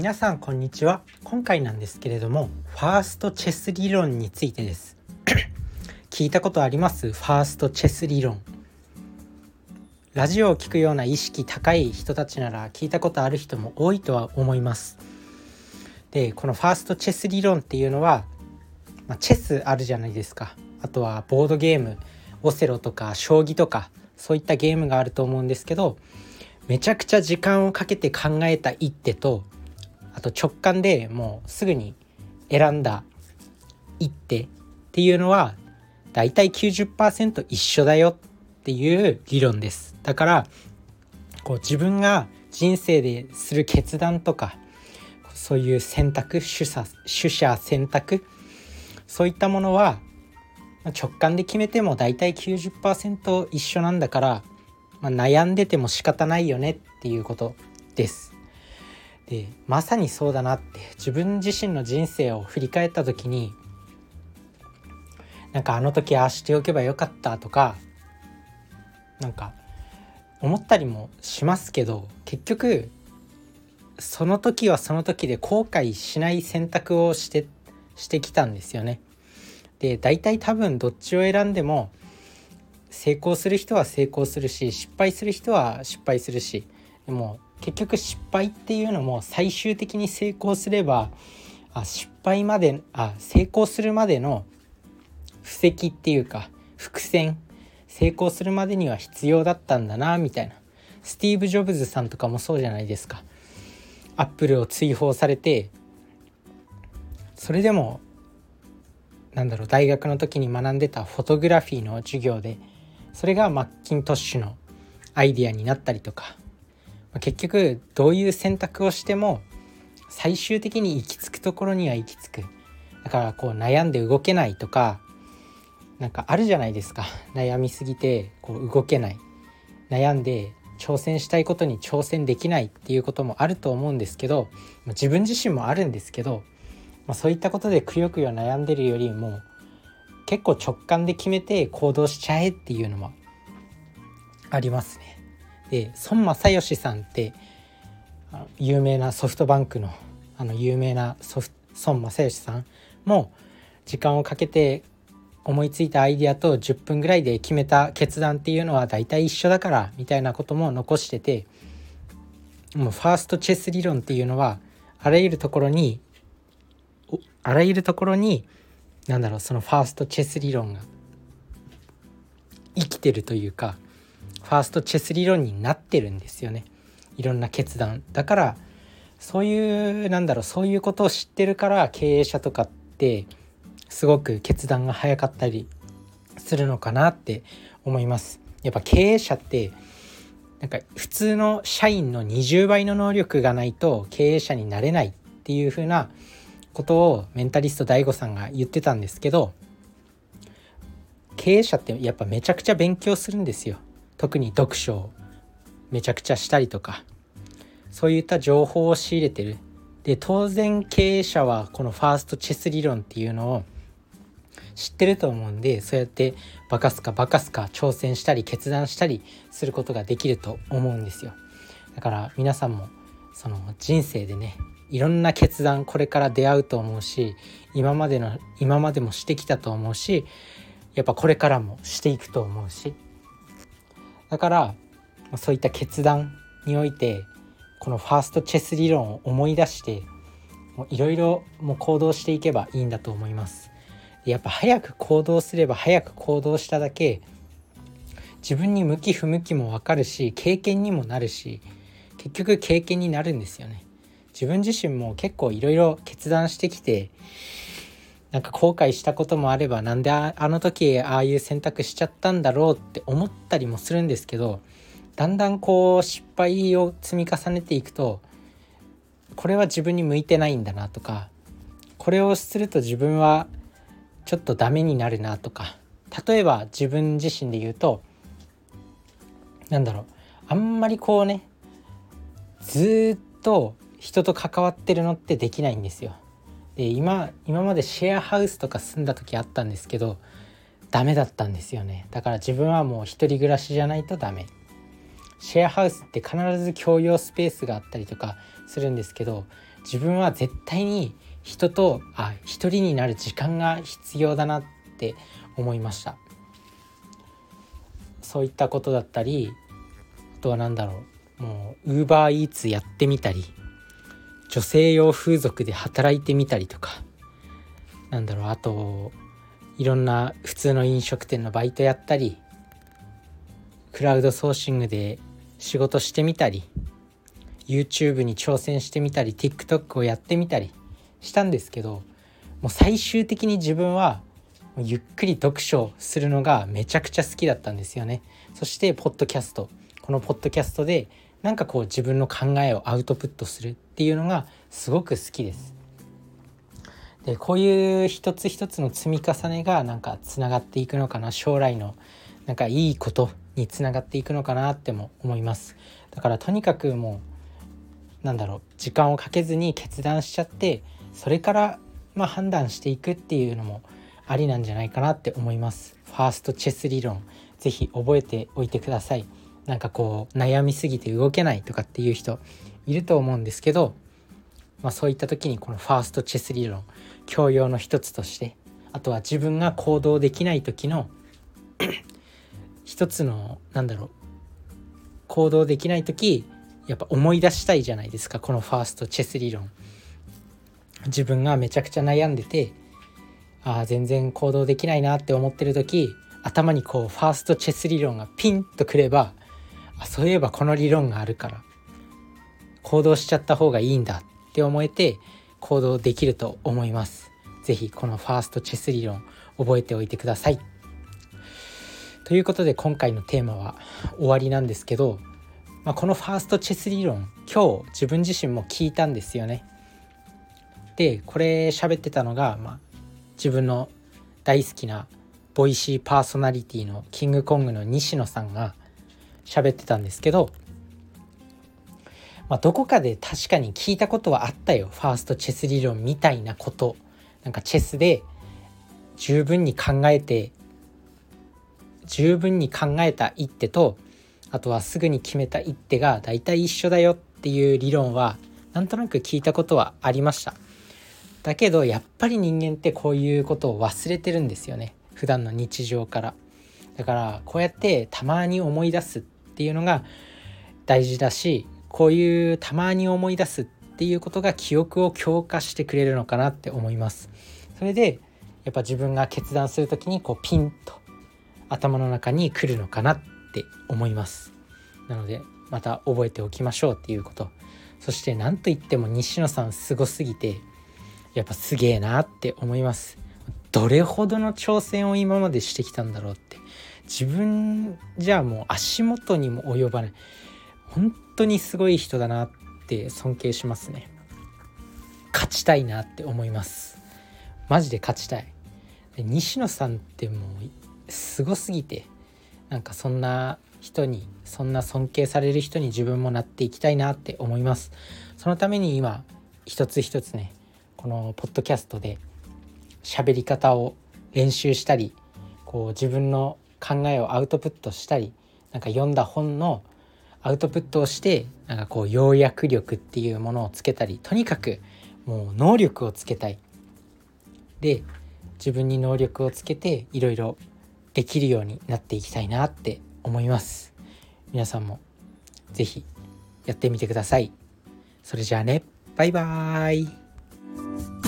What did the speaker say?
皆さんこんにちは。今回なんですけれどもファーストチェス理論についてです。聞いたことあります？ファーストチェス理論。ラジオを聞くような意識高い人たちなら聞いたことある人も多いとは思います。でこのファーストチェス理論っていうのは、まあ、チェスあるじゃないですか。あとはボードゲームオセロとか将棋とかそういったゲームがあると思うんですけどめちゃくちゃ時間をかけて考えた一手とあと直感でもうすぐに選んだ一手っていうのはだいたい90%一緒だよっていう理論ですだからこう自分が人生でする決断とかそういう選択取捨取捨選択そういったものは直感で決めても大体90%一緒なんだから、まあ、悩んでても仕方ないよねっていうことです。でまさにそうだなって自分自身の人生を振り返った時になんかあの時ああしておけばよかったとかなんか思ったりもしますけど結局その時はその時で後悔しない選択をしてしてきたんですよね。で大体多分どっちを選んでも成功する人は成功するし失敗する人は失敗するしでも結局失敗っていうのも最終的に成功すればあ失敗まであ成功するまでの布石っていうか伏線。成功するまでには必要だったんだなみたいな。スティーブ・ジョブズさんとかもそうじゃないですか。アップルを追放されてそれでもなんだろう大学の時に学んでたフォトグラフィーの授業でそれがマッキントッシュのアイディアになったりとか。結局どういう選択をしても最終的に行き着くところには行き着く。だからこう悩んで動けないとかなんかあるじゃないですか。悩みすぎてこう動けない。悩んで挑戦したいことに挑戦できないっていうこともあると思うんですけど自分自身もあるんですけどまあ、そういったことでくよくよ悩んでるよりも結構直感で決めて行動しちゃえっていうのもありますね。で孫正義さんって有名なソフトバンクのあの有名なソフ孫正義さんも時間をかけて思いついたアイデアと10分ぐらいで決めた決断っていうのは大体一緒だからみたいなことも残しててもうファーストチェス理論っていうのはあらゆるところにあらゆるところに何だろうそのファーストチェス理論が生きてるというかファーストチェス理論になってるんですよね。いろんな決断。だからそういうなんだろうそういうことを知ってるから経営者とかってすごく決断が早かったりするのかなって思います。やっぱ経営者ってなんか普通の社員の20倍の能力がないと経営者になれないっていう風なことをメンタリスト DAIGO さんが言ってたんですけど経営者ってやっぱめちゃくちゃ勉強するんですよ。特に読書をめちゃくちゃしたりとかそういった情報を仕入れてる。で当然経営者はこのファーストチェス理論っていうのを知ってると思うんでそうやってバカすかバカすか挑戦したり決断したりすることができると思うんですよ。だから皆さんもその人生でねいろんな決断これから出会うと思うし今までの今までもしてきたと思うしやっぱこれからもしていくと思うしだからそういった決断においてこのファーストチェス理論を思い出していろいろ行動していけばいいんだと思います。やっぱ早く行動すれば早く行動しただけ自分に向き不向きも分かるし経験にもなるし結局経験になるんですよね。自分自身も結構いろいろ決断してきてなんか後悔したこともあればなんであの時ああいう選択しちゃったんだろうって思ったりもするんですけどだんだんこう失敗を積み重ねていくとこれは自分に向いてないんだなとかこれをすると自分はちょっとダメになるなとか例えば自分自身で言うとなんだろうあんまりこうねずっと人と関わってるのってできないんですよ。で今今までシェアハウスとか住んだ時あったんですけどダメだったんですよね。だから自分はもう一人暮らしじゃないとダメ。シェアハウスって必ず共用スペースがあったりとかするんですけど自分は絶対に人とあ一人になる時間が必要だなって思いました。そういったことだったりあとは何だろう。もうウーバーイーツやってみたり。女性用風俗で働いてみたりとか。なんだろうあといろんな普通の飲食店のバイトやったりクラウドソーシングで仕事してみたり YouTube に挑戦してみたり TikTok をやってみたりしたんですけどもう最終的に自分はゆっくり読書するのがめちゃくちゃ好きだったんですよね。そしてポッドキャスト。このポッドキャストでなんかこう自分の考えをアウトプットするっていうのがすごく好きです。でこういう一つ一つの積み重ねがなんかつながっていくのかな将来のなんかいいことにつながっていくのかなっても思います。だからとにかくもうなんだろう時間をかけずに決断しちゃってそれからまあ判断していくっていうのもありなんじゃないかなって思います。ファーストチェス理論是非覚えておいてください。なんかこう悩みすぎて動けないとかっていう人いると思うんですけど、まあ、そういった時にこのファーストチェス理論教養の一つとしてあとは自分が行動できない時の 一つのなんだろう行動できない時やっぱ思い出したいじゃないですかこのファーストチェス理論。自分がめちゃくちゃ悩んでてああ全然行動できないなって思ってる時頭にこうファーストチェス理論がピンとくればあそういえばこの理論があるから行動しちゃった方がいいんだって思えて行動できると思います。是非このファーストチェス理論覚えておいてください。ということで今回のテーマは終わりなんですけど、まあ、このファーストチェス理論今日自分自身も聞いたんですよね。でこれ喋ってたのが、まあ、自分の大好きなボイシーパーソナリティのキングコングの西野さんが喋ってたんですけど、まあ、どこかで確かに聞いたことはあったよ。ファーストチェス理論みたいなこと。なんかチェスで十分に考えて十分に考えた一手とあとはすぐに決めた一手が大体一緒だよっていう理論はなんとなく聞いたことはありました。だけどやっぱり人間ってこういうことを忘れてるんですよね。普段の日常から。だからこうやってたまに思い出すっっていうのが大事だしこういうたまに思い出すっていうことが記憶を強化してくれるのかなって思います。それでやっぱ自分が決断する時にこうピンと頭の中に来るのかなって思います。なのでまた覚えておきましょうっていうこと。そして何といっても西野さんすごすぎてやっぱすげえなって思います。どれほどの挑戦を今までしてきたんだろうって。自分じゃもう足元にも及ばない。本当にすごい人だなって尊敬しますね。勝ちたいなって思います。マジで勝ちたい。西野さんってもうすごすぎてなんかそんな人にそんな尊敬される人に自分もなっていきたいなって思います。そのために今一つ一つねこのポッドキャストで喋り方を練習したりこう自分の考えをアウトプットしたりなんか読んだ本のアウトプットをしてなんかこう要約力っていうものをつけたりとにかくもう能力をつけたい。で自分に能力をつけていろいろできるようになっていきたいなって思います。皆さんも是非やってみてください。それじゃあね。バイバーイ。